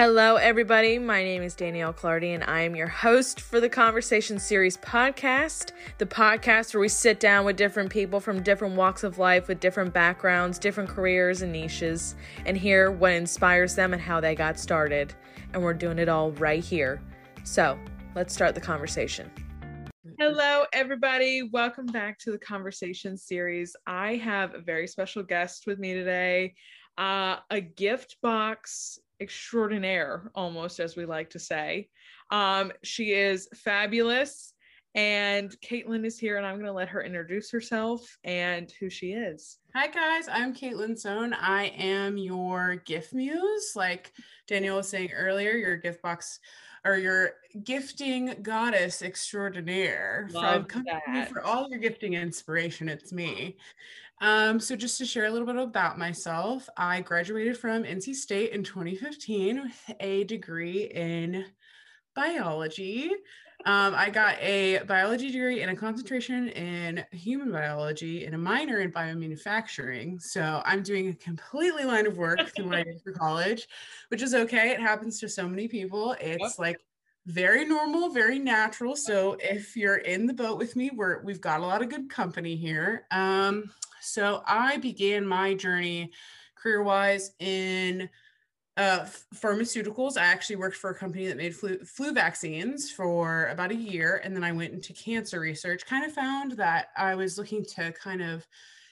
Hello, everybody. My name is Danielle Clardy, and I am your host for the Conversation Series podcast, the podcast where we sit down with different people from different walks of life with different backgrounds, different careers, and niches, and hear what inspires them and how they got started. And we're doing it all right here. So let's start the conversation. Hello, everybody. Welcome back to the Conversation Series. I have a very special guest with me today. Uh, a gift box extraordinaire, almost as we like to say. Um, she is fabulous. And Katelyn is here, and I'm going to let her introduce herself and who she is. Hi, guys. I'm Katelyn Sohn. I am your gift muse. Like Danielle was saying earlier, your gift box or your gifting goddess extraordinaire. Love for, that. for all your gifting inspiration, it's me. Um, so just to share a little bit about myself, I graduated from NC State in 2015 with a degree in biology. Um, I got a biology degree and a concentration in human biology and a minor in biomanufacturing. So I'm doing a completely line of work through my for college, which is okay. It happens to so many people. It's Yep. like very normal, very natural. So if you're in the boat with me, we're we've got a lot of good company here. Um, so I began my journey career-wise in uh, pharmaceuticals. I actually worked for a company that made flu, flu vaccines for about a year. And then I went into cancer research, kind of found that I was looking to kind of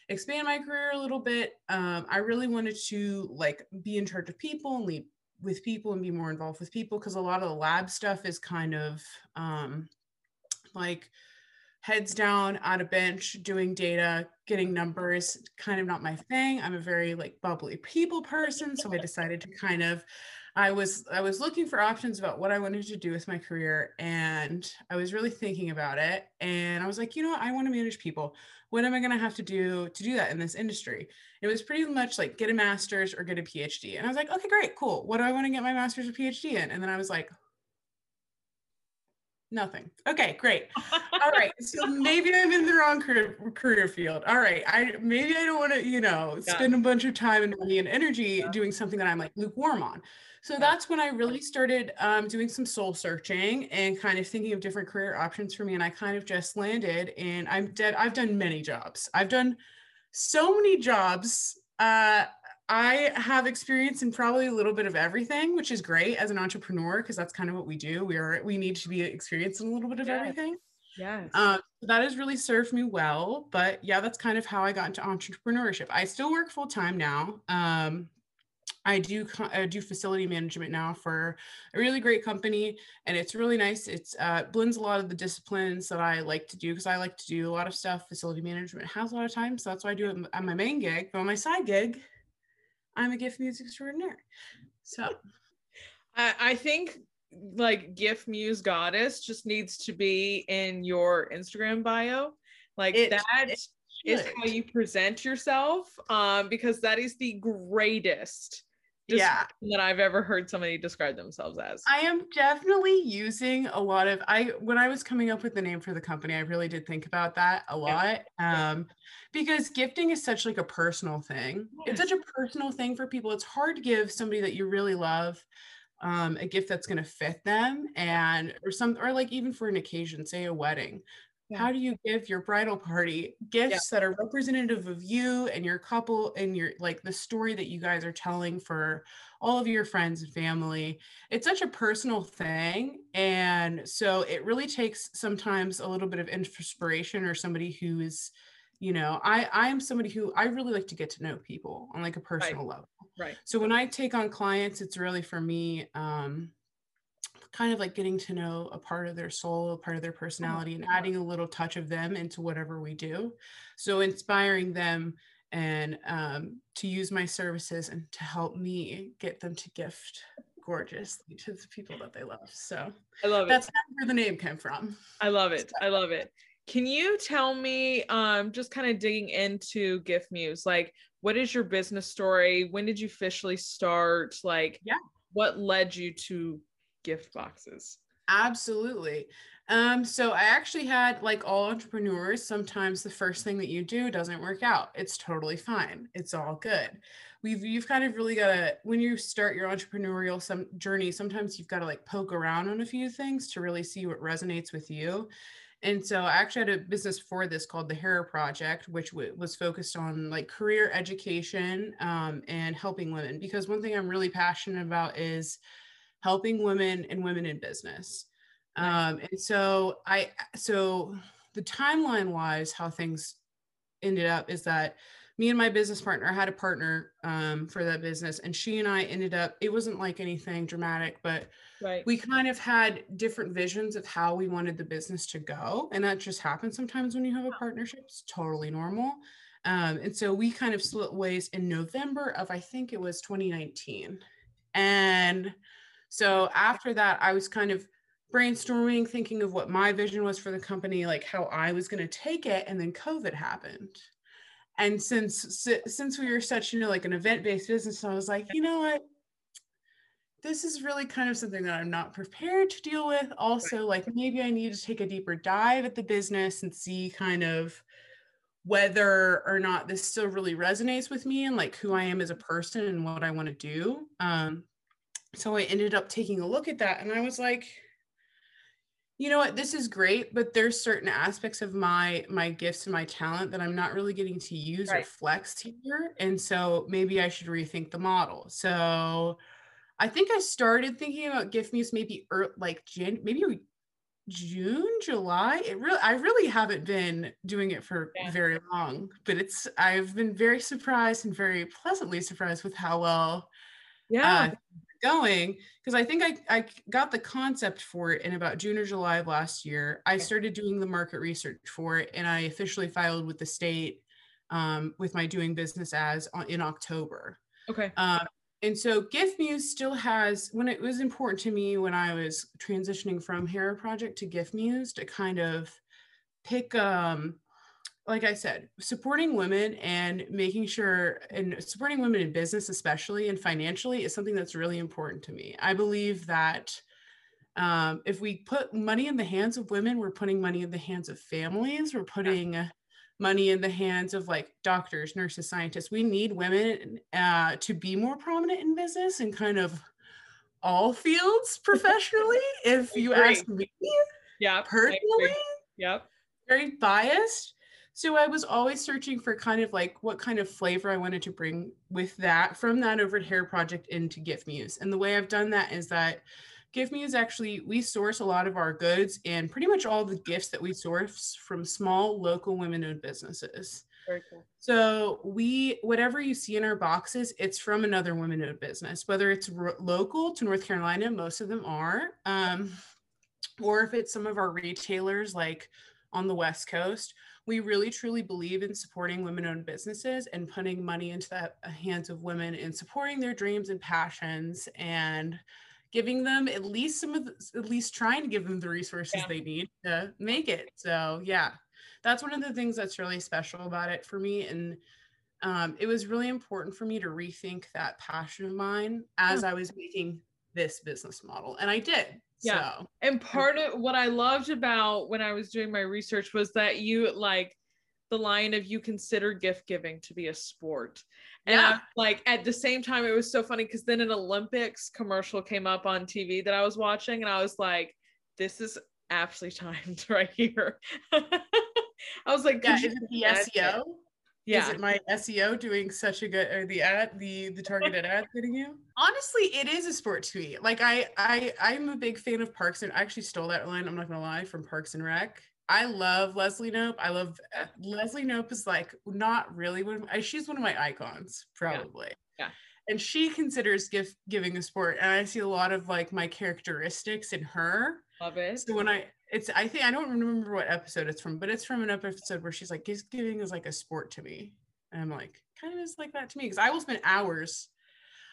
expand my career a little bit. Um, I really wanted to like be in charge of people and lead with people and be more involved with people because a lot of the lab stuff is kind of um, like heads down on a bench doing data getting numbers kind of not my thing. I'm a very like bubbly people person so i decided to kind of i was i was looking for options about what i wanted to do with my career and i was really thinking about it and i was like you know what? i want to manage people. What am i going to have to do to do that in this industry? It was pretty much like get a master's or get a phd and i was like okay great cool. What do i want to get my master's or phd in? And then i was like nothing okay great all right so maybe i'm in the wrong career, career field all right i maybe i don't want to you know Yeah. spend a bunch of time and money and energy Yeah. doing something that i'm like lukewarm on so Yeah. that's when i really started um, doing some soul searching and kind of thinking of different career options for me and i kind of just landed and i'm dead i've done many jobs i've done so many jobs uh, I have experience in probably a little bit of everything, which is great as an entrepreneur because that's kind of what we do. We are we need to be experienced in a little bit of Yes. everything. Yeah. Um, that has really served me well. But yeah, that's kind of how I got into entrepreneurship. I still work full time now. Um, I do I do facility management now for a really great company, and it's really nice. It's uh, blends a lot of the disciplines that I like to do because I like to do a lot of stuff. Facility management has a lot of time, so that's why I do it on my main gig. But on my side gig, I'm a gift muse extraordinaire. So I, I think like gift muse goddess just needs to be in your Instagram bio. Like It- that it is how you present yourself. Um, because that is the greatest yeah. that I've ever heard somebody describe themselves as. I am definitely using a lot of I when I was coming up with the name for the company, I really did think about that a lot. Yeah. Um because gifting is such like a personal thing. It's such a personal thing for people. It's hard to give somebody that you really love um a gift that's going to fit them and or some or like even for an occasion, say a wedding. Yeah. How do you give your bridal party gifts that are representative of you and your couple and your like the story that you guys are telling for all of your friends and family? it's such a personal thing and so it really takes sometimes a little bit of inspiration or somebody who is you know i i am somebody who i really like to get to know people on like a personal level right. so when i take on clients it's really for me um kind of like getting to know a part of their soul a part of their personality and adding a little touch of them into whatever we do so inspiring them and um, to use my services and to help me get them to gift gorgeously to the people that they love so I love it. that's where the name came from I love it. I love it. Can you tell me, um, just kind of digging into Gift Muse, like what is your business story? When did you officially start? Like, Yeah. what led you to gift boxes? Absolutely. Um, so I actually had like all entrepreneurs, sometimes the first thing that you do doesn't work out. It's totally fine. It's all good. We've you've kind of really got to when you start your entrepreneurial some journey, sometimes you've got to like poke around on a few things to really see what resonates with you. And so I actually had a business for this called the Hair Project, which w- was focused on like career education um, and helping women. Because one thing I'm really passionate about is helping women and women in business. Um, and so I, so the timeline wise, how things ended up is that me and my business partner I had a partner um, for that business, and she and I ended up. It wasn't like anything dramatic, but right. we kind of had different visions of how we wanted the business to go, and that just happens sometimes when you have a partnership. It's totally normal. Um, and so we kind of split ways in November of I think it was 2019, and so after that, I was kind of brainstorming, thinking of what my vision was for the company, like how I was going to take it, and then COVID happened. And since since we were such, you know, like an event-based business, I was like, you know what? This is really kind of something that I'm not prepared to deal with. Also, like maybe I need to take a deeper dive at the business and see kind of whether or not this still really resonates with me and like who I am as a person and what I want to do. Um, so I ended up taking a look at that and I was like, you know what, this is great, but there's certain aspects of my my gifts and my talent that I'm not really getting to use right. or flex here. And so maybe I should rethink the model. So I think I started thinking about gift muse maybe er, like Jan- maybe June, July. It really I really haven't been doing it for yeah. very long, but it's I've been very surprised and very pleasantly surprised with how well yeah. Uh, going because I think I, I got the concept for it in about June or July of last year. I started doing the market research for it and I officially filed with the state um, with my doing business as in October. Okay. Uh, and so Gift Muse still has, when it was important to me when I was transitioning from Hair Project to Gift Muse to kind of pick um, like I said, supporting women and making sure and supporting women in business, especially and financially, is something that's really important to me. I believe that um, if we put money in the hands of women, we're putting money in the hands of families, we're putting yeah. money in the hands of like doctors, nurses, scientists. We need women uh, to be more prominent in business and kind of all fields professionally. if you ask me, yeah, personally, yep, very biased so I was always searching for kind of like what kind of flavor I wanted to bring with that from that over hair project into Gift Muse. And the way I've done that is that Gift Muse actually we source a lot of our goods and pretty much all the gifts that we source from small local women-owned businesses. Very cool. So we whatever you see in our boxes, it's from another women-owned business, whether it's ro- local to North Carolina, most of them are, um, or if it's some of our retailers like on the West Coast we really truly believe in supporting women-owned businesses and putting money into the hands of women and supporting their dreams and passions and giving them at least some of the, at least trying to give them the resources yeah. they need to make it. So yeah that's one of the things that's really special about it for me. And um, it was really important for me to rethink that passion of mine as i was making this business model and i did yeah. So. And part of what I loved about when I was doing my research was that you like the line of you consider gift giving to be a sport. And yeah. I, like at the same time, it was so funny because then an Olympics commercial came up on TV that I was watching, and I was like, this is absolutely timed right here. I was like, yeah, is it the SEO? Yeah. is it my seo doing such a good or the ad the the targeted ad getting you? Honestly it is a sport to me. Like i i i'm a big fan of parks and i actually stole that line i'm not gonna lie from parks and rec. I love leslie knope i love uh, leslie knope is like not really one of she's one of my icons probably. Yeah. yeah and she considers gift giving a sport and i see a lot of like my characteristics in her. Love it. So when i it's I think I don't remember what episode it's from, but it's from an episode where she's like, gift giving is like a sport to me. And I'm like, kind of is like that to me. Cause I will spend hours,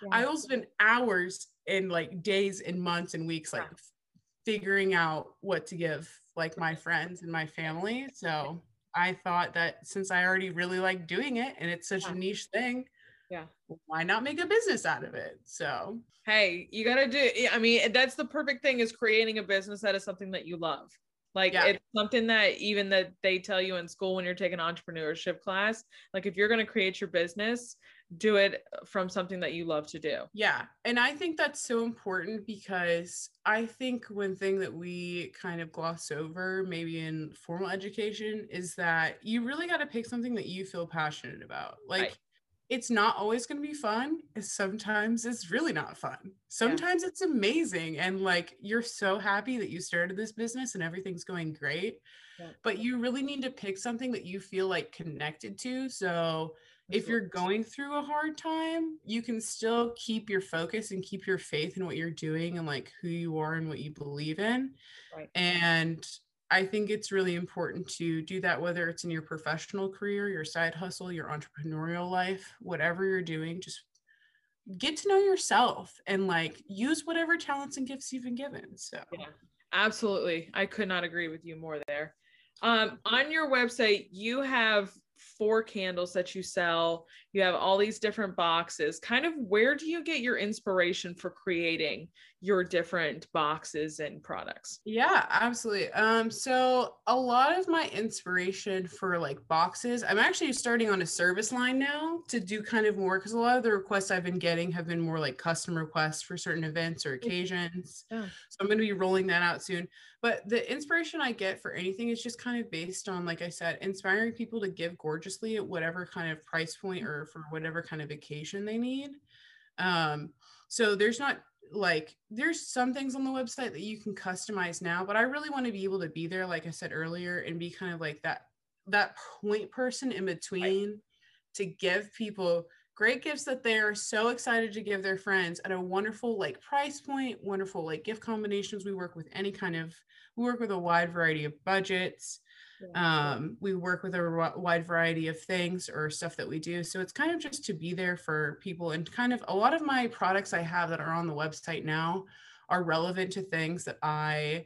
yeah. I will spend hours in like days and months and weeks like figuring out what to give like my friends and my family. So I thought that since I already really like doing it and it's such yeah. a niche thing, Yeah. Why not make a business out of it? So, hey, you got to do I mean, that's the perfect thing is creating a business that is something that you love. Like yeah. it's something that even that they tell you in school when you're taking entrepreneurship class, like if you're going to create your business, do it from something that you love to do. Yeah. And I think that's so important because I think one thing that we kind of gloss over, maybe in formal education, is that you really got to pick something that you feel passionate about. Like, right. It's not always going to be fun. Sometimes it's really not fun. Sometimes yeah. it's amazing. And like, you're so happy that you started this business and everything's going great. Yeah. But you really need to pick something that you feel like connected to. So, if you're going through a hard time, you can still keep your focus and keep your faith in what you're doing and like who you are and what you believe in. Right. And I think it's really important to do that, whether it's in your professional career, your side hustle, your entrepreneurial life, whatever you're doing, just get to know yourself and like use whatever talents and gifts you've been given. So, yeah, absolutely. I could not agree with you more there. Um, on your website, you have four candles that you sell. You have all these different boxes. Kind of where do you get your inspiration for creating your different boxes and products? Yeah, absolutely. Um, so a lot of my inspiration for like boxes, I'm actually starting on a service line now to do kind of more because a lot of the requests I've been getting have been more like custom requests for certain events or occasions. Yeah. So I'm going to be rolling that out soon. But the inspiration I get for anything is just kind of based on, like I said, inspiring people to give gorgeously at whatever kind of price point or for whatever kind of occasion they need. Um, so there's not like there's some things on the website that you can customize now, but I really want to be able to be there, like I said earlier, and be kind of like that that point person in between right. to give people great gifts that they are so excited to give their friends at a wonderful like price point wonderful like gift combinations we work with any kind of we work with a wide variety of budgets um, we work with a wide variety of things or stuff that we do so it's kind of just to be there for people and kind of a lot of my products i have that are on the website now are relevant to things that i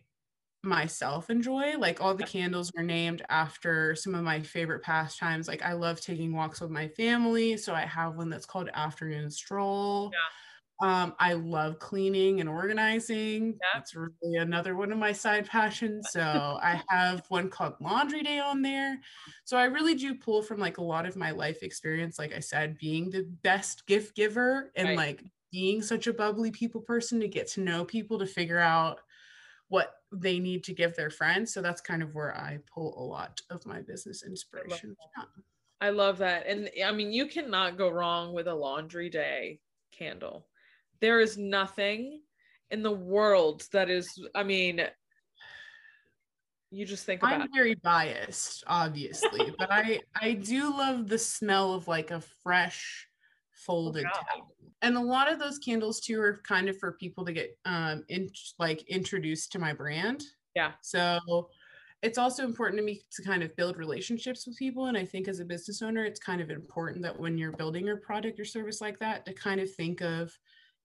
myself enjoy. Like all the candles are named after some of my favorite pastimes. Like I love taking walks with my family. So I have one that's called Afternoon Stroll. Yeah. Um, I love cleaning and organizing. Yeah. That's really another one of my side passions. So I have one called Laundry Day on there. So I really do pull from like a lot of my life experience, like I said, being the best gift giver and right. like being such a bubbly people person to get to know people to figure out what they need to give their friends. So that's kind of where I pull a lot of my business inspiration from. I love that. And I mean, you cannot go wrong with a laundry day candle. There is nothing in the world that is, I mean, you just think about I'm very biased, obviously, but I I do love the smell of like a fresh folded oh, towel. And a lot of those candles too are kind of for people to get um in like introduced to my brand. Yeah. So it's also important to me to kind of build relationships with people and i think as a business owner it's kind of important that when you're building your product or service like that to kind of think of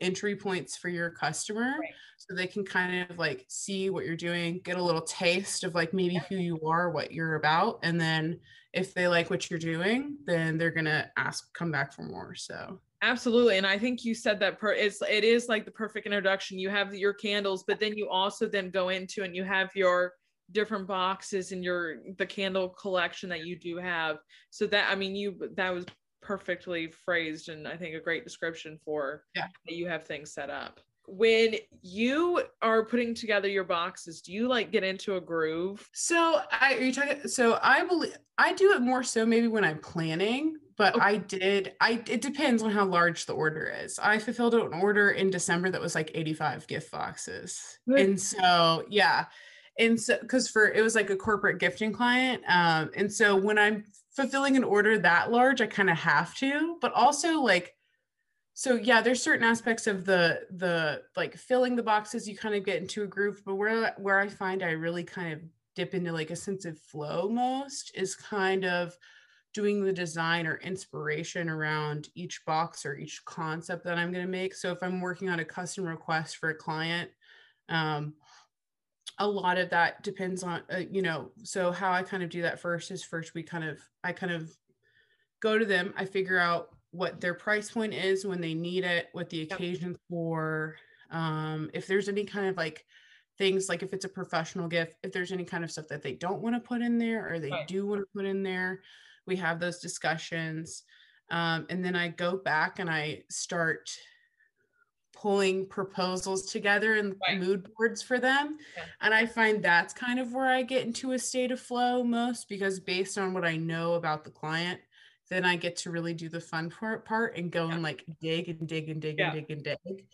entry points for your customer right. so they can kind of like see what you're doing get a little taste of like maybe who you are what you're about and then if they like what you're doing then they're going to ask come back for more so Absolutely. And I think you said that per it's it is like the perfect introduction. You have your candles, but then you also then go into and you have your different boxes and your the candle collection that you do have. So that I mean you that was perfectly phrased and I think a great description for yeah. that you have things set up. When you are putting together your boxes, do you like get into a groove? So I are you talking so I believe I do it more so maybe when I'm planning but okay. I did I it depends on how large the order is. I fulfilled an order in December that was like 85 gift boxes. And so yeah. And so because for it was like a corporate gifting client. Um, and so when I'm fulfilling an order that large, I kind of have to, but also like so yeah, there's certain aspects of the the like filling the boxes you kind of get into a groove, but where where I find I really kind of dip into like a sense of flow most is kind of doing the design or inspiration around each box or each concept that I'm going to make. So if I'm working on a custom request for a client, um, a lot of that depends on, uh, you know, so how I kind of do that first is first we kind of, I kind of go to them, I figure out what their price point is when they need it, what the occasion for, um, if there's any kind of like things like if it's a professional gift, if there's any kind of stuff that they don't want to put in there or they Right. do want to put in there, we have those discussions. Um, and then I go back and I start pulling proposals together and Right. mood boards for them. Yeah. And I find that's kind of where I get into a state of flow most because based on what I know about the client, then I get to really do the fun part, part and go Yeah. and like dig and dig and dig Yeah. and dig and dig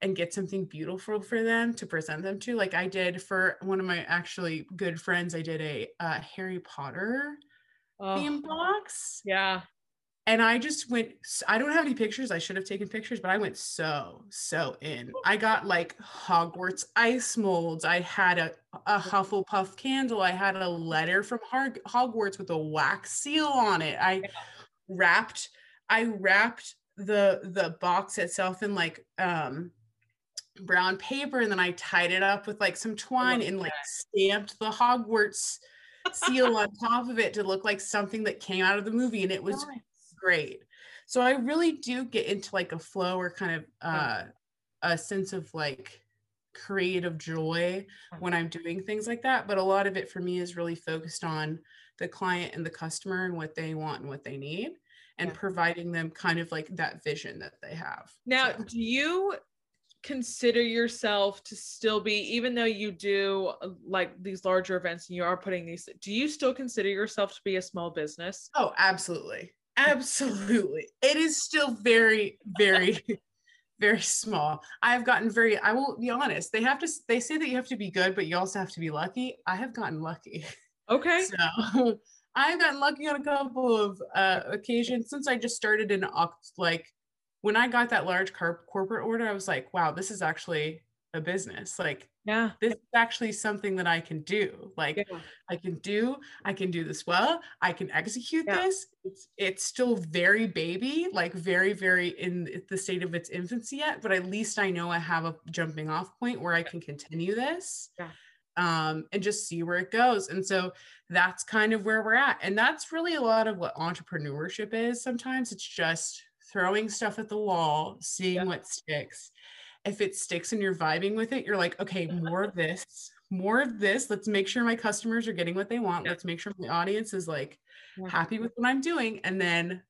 and get something beautiful for them to present them to. Like I did for one of my actually good friends, I did a uh, Harry Potter Oh, theme box yeah. And I just went. I don't have any pictures. I should have taken pictures, but I went so so in. I got like Hogwarts ice molds. I had a a Hufflepuff candle. I had a letter from Hogwarts with a wax seal on it. I wrapped. I wrapped the the box itself in like um brown paper and then I tied it up with like some twine and like stamped the Hogwarts seal on top of it to look like something that came out of the movie and it was great. So I really do get into like a flow or kind of uh, a sense of like creative joy when I'm doing things like that. But a lot of it for me is really focused on the client and the customer and what they want and what they need and Yeah. providing them kind of like that vision that they have. Now, So- do you consider yourself to still be, even though you do uh, like these larger events and you are putting these, do you still consider yourself to be a small business? Oh, absolutely. Absolutely. It is still very, very, very small. I've gotten very, I will be honest, they have to, they say that you have to be good, but you also have to be lucky. I have gotten lucky. Okay. So I've gotten lucky on a couple of uh, occasions since I just started in like when I got that large corporate order, I was like, wow, this is actually a business. Like Yeah. this is actually something that I can do. Like Yeah. I can do, I can do this well. I can execute Yeah. this. It's it's still very baby, like very, very in the state of its infancy yet, but at least I know I have a jumping off point where I can continue this. Yeah. Um, and just see where it goes. And so that's kind of where we're at. And that's really a lot of what entrepreneurship is. Sometimes it's just throwing stuff at the wall, seeing what sticks. If it sticks and you're vibing with it, you're like, okay, more of this, more of this. Let's make sure my customers are getting what they want. Yeah. Let's make sure my audience is like Yeah. happy with what I'm doing. And then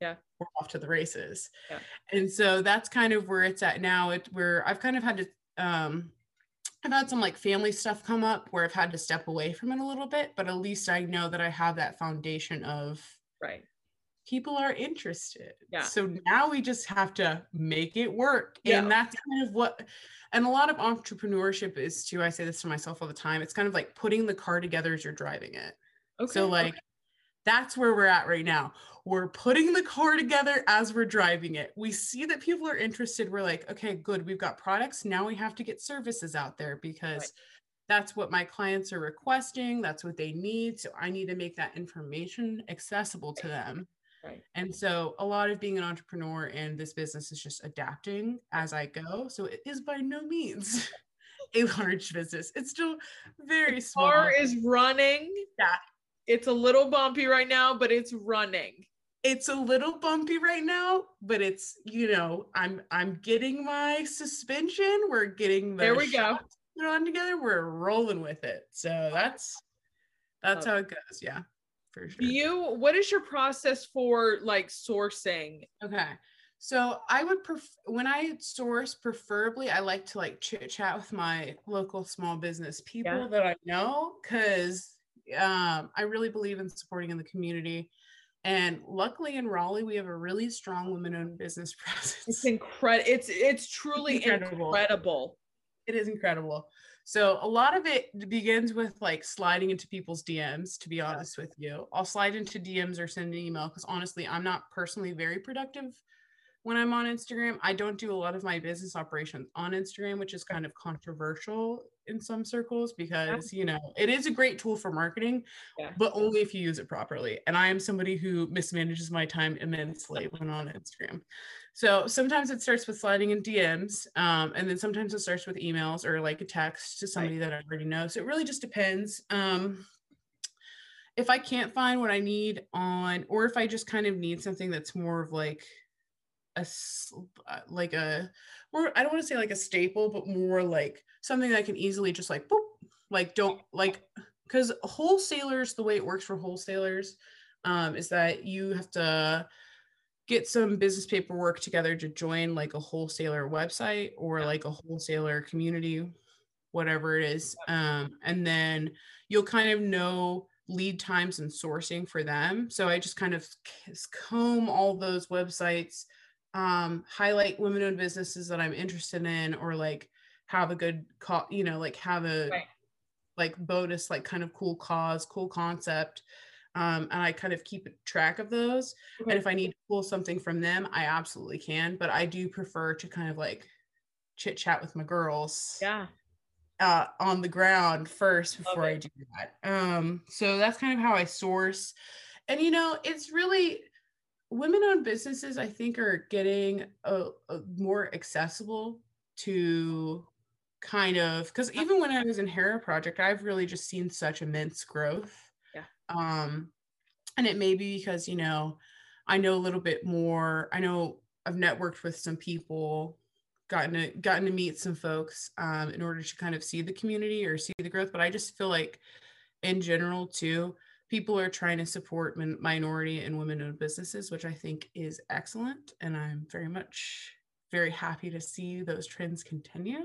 Yeah. we're off to the races. Yeah. And so that's kind of where it's at now. It where I've kind of had to um I've had some like family stuff come up where I've had to step away from it a little bit, but at least I know that I have that foundation of Right. People are interested. Yeah. So now we just have to make it work. Yeah. And that's kind of what and a lot of entrepreneurship is too. I say this to myself all the time. It's kind of like putting the car together as you're driving it. Okay. So like that's where we're at right now. We're putting the car together as we're driving it. We see that people are interested. We're like, okay, good. We've got products. Now we have to get services out there because Right. that's what my clients are requesting. That's what they need. So I need to make that information accessible to them. Right. And so a lot of being an entrepreneur in this business is just adapting as I go. So it is by no means a large business. It's still very small. Car is running. Yeah. It's a little bumpy right now, but it's running. it's a little bumpy right now, but it's you know I'm I'm getting my suspension. We're getting the There we go. put on together. We're rolling with it. So that's that's Love how it goes. Yeah, for sure. Do you what is your process for like sourcing? Okay. So I would pref- when I source, preferably I like to like chit chat with my local small business people Yeah. that I know because um, I really believe in supporting in the community. And luckily in Raleigh, we have a really strong women-owned business process. It's incredible. It's it's truly incredible. incredible. It is incredible. So a lot of it begins with like sliding into people's DMs, to be honest with you. I'll slide into DMs or send an email because honestly, I'm not personally very productive when I'm on Instagram. I don't do a lot of my business operations on Instagram, which is kind of controversial in some circles because, you know, it is a great tool for marketing, Yeah. but only if you use it properly. And I am somebody who mismanages my time immensely when on Instagram. So sometimes it starts with sliding in DMs, um, and then sometimes it starts with emails or like a text to somebody that I already know. So it really just depends. Um, if I can't find what I need on, or if I just kind of need something that's more of like a uh, like a or I don't want to say like a staple, but more like something that I can easily just like boop, like don't like because wholesalers the way it works for wholesalers um, is that you have to get some business paperwork together to join like a wholesaler website or like a wholesaler community whatever it is um, and then you'll kind of know lead times and sourcing for them. So i just kind of comb all those websites um, highlight women-owned businesses that i'm interested in or like have a good call you know like have a right. like bonus like kind of cool cause cool concept um, and I kind of keep track of those. Okay. And if I need to pull something from them, I absolutely can. But I do prefer to kind of like chit chat with my girls. Yeah. Uh, on the ground first before I do that. Um, so that's kind of how I source. And you know, it's really women-owned businesses. I think are getting a, a more accessible to kind of because even when I was in Hera Project, I've really just seen such immense growth um, and it may be because, you know, I know a little bit more. I know I've networked with some people, gotten to gotten to meet some folks um, in order to kind of see the community or see the growth. But I just feel like, in general, too, people are trying to support min- minority and women-owned businesses, which I think is excellent, and I'm very much very happy to see those trends continue.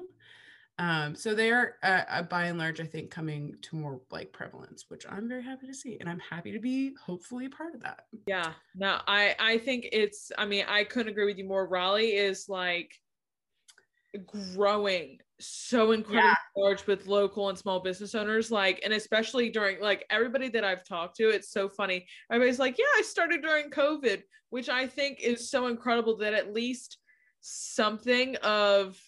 Um, so they are, uh, uh, by and large, I think, coming to more like prevalence, which I'm very happy to see, and I'm happy to be hopefully a part of that. Yeah, no, I I think it's. I mean, I couldn't agree with you more. Raleigh is like growing so incredibly yeah. large with local and small business owners like and especially during like everybody that i've talked to it's so funny everybody's like yeah i started during covid which i think is so incredible that at least something of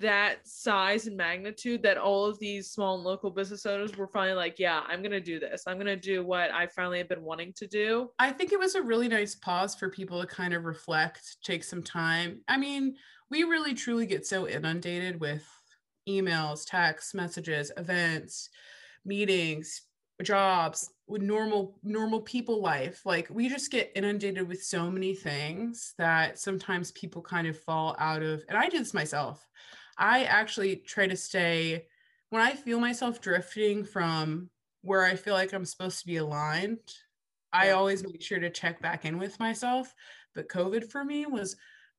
that size and magnitude that all of these small and local business owners were finally like, yeah, I'm going to do this. I'm going to do what I finally have been wanting to do. I think it was a really nice pause for people to kind of reflect, take some time. I mean, we really truly get so inundated with emails, texts, messages, events, meetings, jobs, with normal normal people life like we just get inundated with so many things that sometimes people kind of fall out of and i do this myself I actually try to stay when I feel myself drifting from where I feel like I'm supposed to be aligned. I always make sure to check back in with myself. But COVID for me was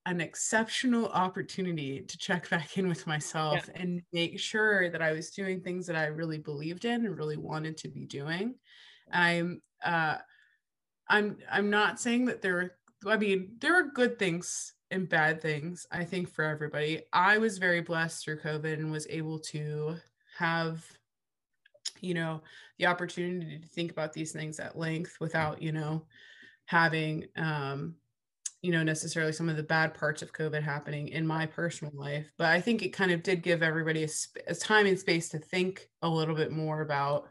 an exceptional opportunity to check back in with myself yeah. and make sure that I was doing things that I really believed in and really wanted to be doing. I'm uh I'm I'm not saying that there I mean there are good things and bad things, I think, for everybody. I was very blessed through COVID and was able to have, you know, the opportunity to think about these things at length without, you know, having, um, you know, necessarily some of the bad parts of COVID happening in my personal life. But I think it kind of did give everybody a, sp- a time and space to think a little bit more about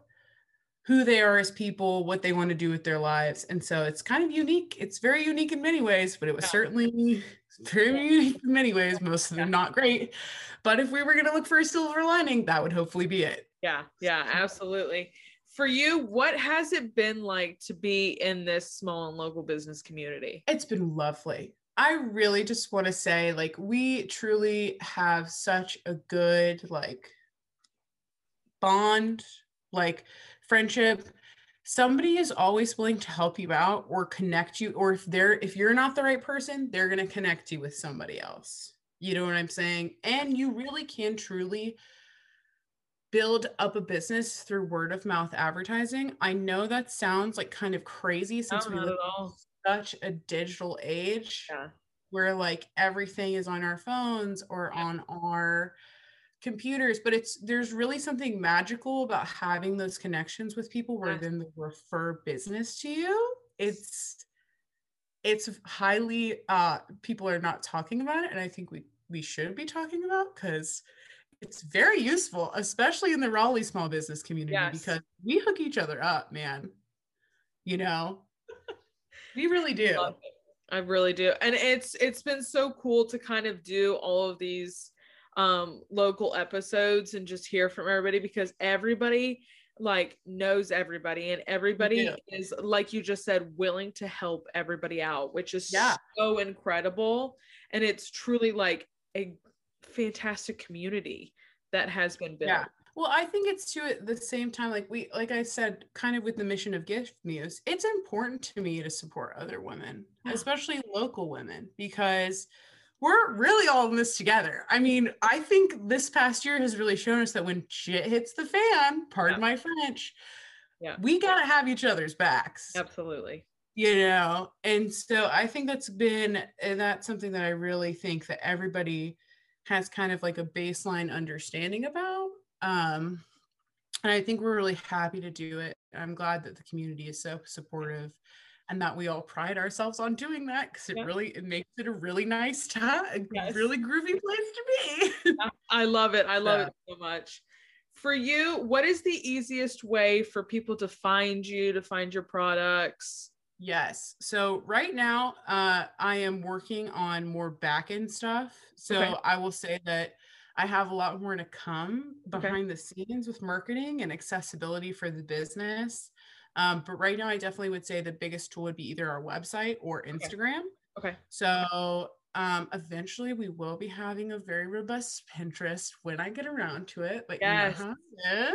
who they are as people, what they want to do with their lives. And so it's kind of unique. It's very unique in many ways, but it was yeah. certainly very many ways, most of them not great. But if we were going to look for a silver lining, that would hopefully be it. Yeah, yeah, absolutely. For you, what has it been like to be in this small and local business community? It's been lovely. I really just want to say, like, we truly have such a good, like, bond, like, friendship somebody is always willing to help you out or connect you or if they're if you're not the right person they're going to connect you with somebody else you know what i'm saying and you really can truly build up a business through word of mouth advertising i know that sounds like kind of crazy since we live in such a digital age yeah. where like everything is on our phones or yeah. on our computers but it's there's really something magical about having those connections with people where then they refer business to you. It's it's highly uh people are not talking about it and i think we we should be talking about because it's very useful especially in the raleigh small business community yes. because we hook each other up man. You know? We really do. I really do. And it's it's been so cool to kind of do all of these um local episodes and just hear from everybody because everybody like knows everybody and everybody is like you just said willing to help everybody out which is yeah. so incredible and it's truly like a fantastic community that has been built yeah. Well, I think it's too at the same time, like we, like I said, kind of with the mission of Gift Muse, it's important to me to support other women, yeah. especially local women, because we're really all in this together. I mean, I think this past year has really shown us that when shit hits the fan, pardon yeah. my French, yeah, we gotta have each other's backs. Absolutely. You know, and so I think that's been, and that's something that I really think that everybody has kind of like a baseline understanding about. Um, and I think we're really happy to do it. I'm glad that the community is so supportive and that we all pride ourselves on doing that because it yeah. really it makes it a really nice time, a yes. really groovy place to be. I love it. I love yeah. it so much. For you, what is the easiest way for people to find you, to find your products? Yes. So right now, uh, I am working on more back end stuff. So okay. I will say that I have a lot more to come behind okay. the scenes with marketing and accessibility for the business. Um, but right now, I definitely would say the biggest tool would be either our website or Instagram. Okay. okay. So um, eventually, we will be having a very robust Pinterest when I get around to it. But yes. you know how.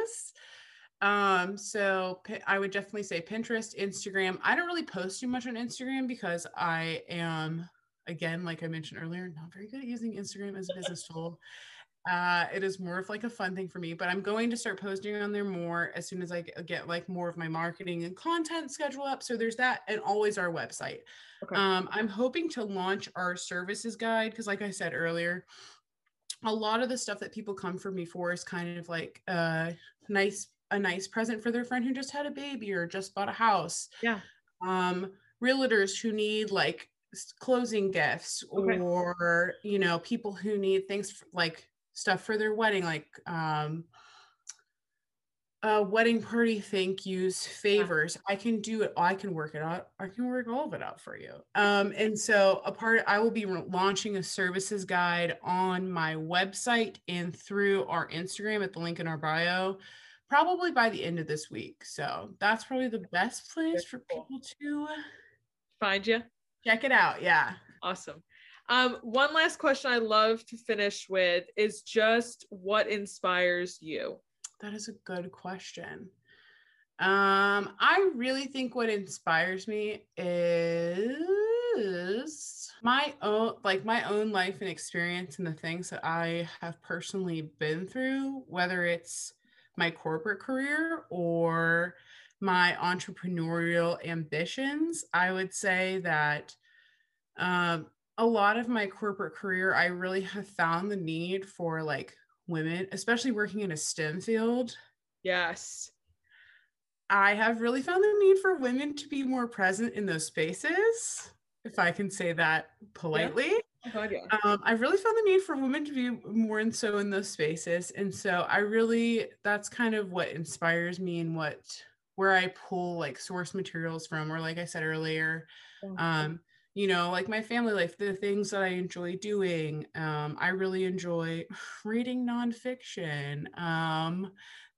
Um, so I would definitely say Pinterest, Instagram. I don't really post too much on Instagram because I am, again, like I mentioned earlier, not very good at using Instagram as a business tool. Uh, it is more of like a fun thing for me, but I'm going to start posting on there more as soon as I get like more of my marketing and content schedule up. So there's that, and always our website. Okay. Um, I'm hoping to launch our services guide because, like I said earlier, a lot of the stuff that people come for me for is kind of like a nice a nice present for their friend who just had a baby or just bought a house. Yeah. Um, realtors who need like closing gifts okay. or you know people who need things for, like stuff for their wedding, like um, a wedding party thank yous, favors. I can do it. I can work it out. I can work all of it out for you. Um, and so a part, I will be launching a services guide on my website and through our Instagram at the link in our bio, probably by the end of this week. So that's probably the best place for people to find you. Check it out. Yeah. Awesome. Um, one last question I love to finish with is just what inspires you? That is a good question. Um, I really think what inspires me is my own like my own life and experience and the things that I have personally been through, whether it's my corporate career or my entrepreneurial ambitions. I would say that um, a lot of my corporate career, I really have found the need for like women, especially working in a STEM field. Yes. I have really found the need for women to be more present in those spaces, if I can say that politely. Yeah. Oh, yeah. Um, I've really found the need for women to be more and so in those spaces. And so I really, that's kind of what inspires me and what, where I pull like source materials from, or like I said earlier, um, you know, like my family life, the things that I enjoy doing. Um, I really enjoy reading nonfiction, um,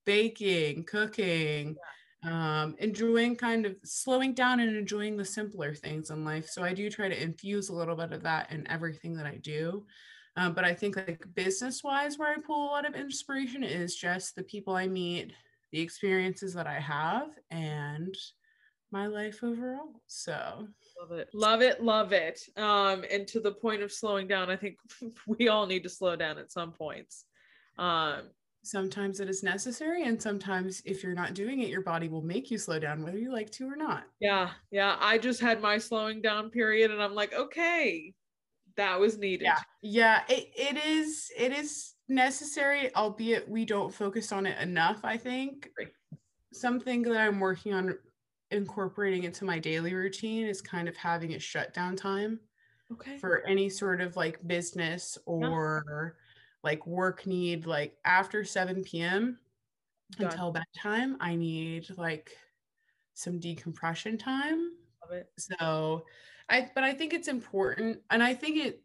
baking, cooking, um, enjoying kind of slowing down and enjoying the simpler things in life. So I do try to infuse a little bit of that in everything that I do. Um, but I think like business wise, where I pull a lot of inspiration is just the people I meet, the experiences that I have, and my life overall. So love it, love it, love it. Um, and to the point of slowing down, I think we all need to slow down at some points. Um, sometimes it is necessary, and sometimes if you're not doing it, your body will make you slow down, whether you like to or not. Yeah, yeah. I just had my slowing down period, and I'm like, okay, that was needed. Yeah, yeah. It it is it is necessary, albeit we don't focus on it enough. I think. Something that I'm working on incorporating into my daily routine is kind of having a shutdown time okay for any sort of like business or yeah. like work need like after 7 p.m until bedtime i need like some decompression time Love it. so i but i think it's important and i think it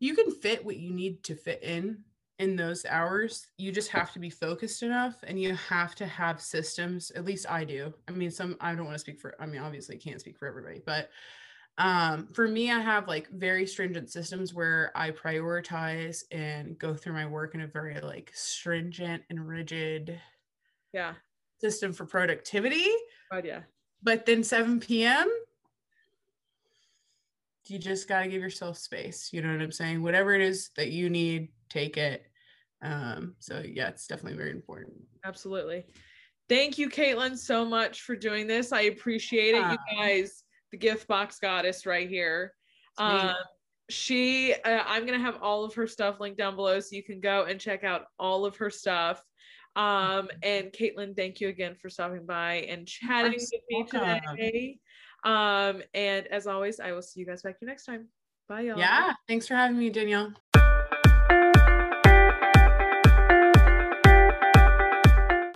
you can fit what you need to fit in in those hours you just have to be focused enough and you have to have systems at least i do. I mean some i don't want to speak for i mean obviously can't speak for everybody but um, for me i have like very stringent systems where i prioritize and go through my work in a very like stringent and rigid yeah. system for productivity. Oh yeah. But then 7 p.m you just got to give yourself space you know what i'm saying? Whatever it is that you need take it um, so yeah, it's definitely very important. Absolutely. Thank you, Katelyn, so much for doing this. I appreciate it. You guys, the gift box goddess right here. Um, she, uh, I'm gonna have all of her stuff linked down below, so you can go and check out all of her stuff. Um, and Katelyn, thank you again for stopping by and chatting with me today. Um, and as always, I will see you guys back here next time. Bye, y'all. Yeah, thanks for having me, Danielle.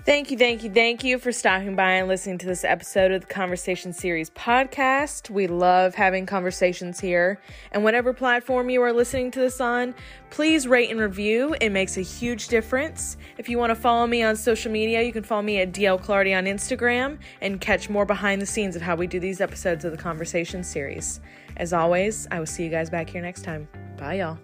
Thank you, thank you, thank you for stopping by and listening to this episode of the Conversation Series podcast. We love having conversations here. And whatever platform you are listening to this on, please rate and review. It makes a huge difference. If you want to follow me on social media, you can follow me at DL Clardy on Instagram and catch more behind the scenes of how we do these episodes of the Conversation Series. As always, I will see you guys back here next time. Bye, y'all.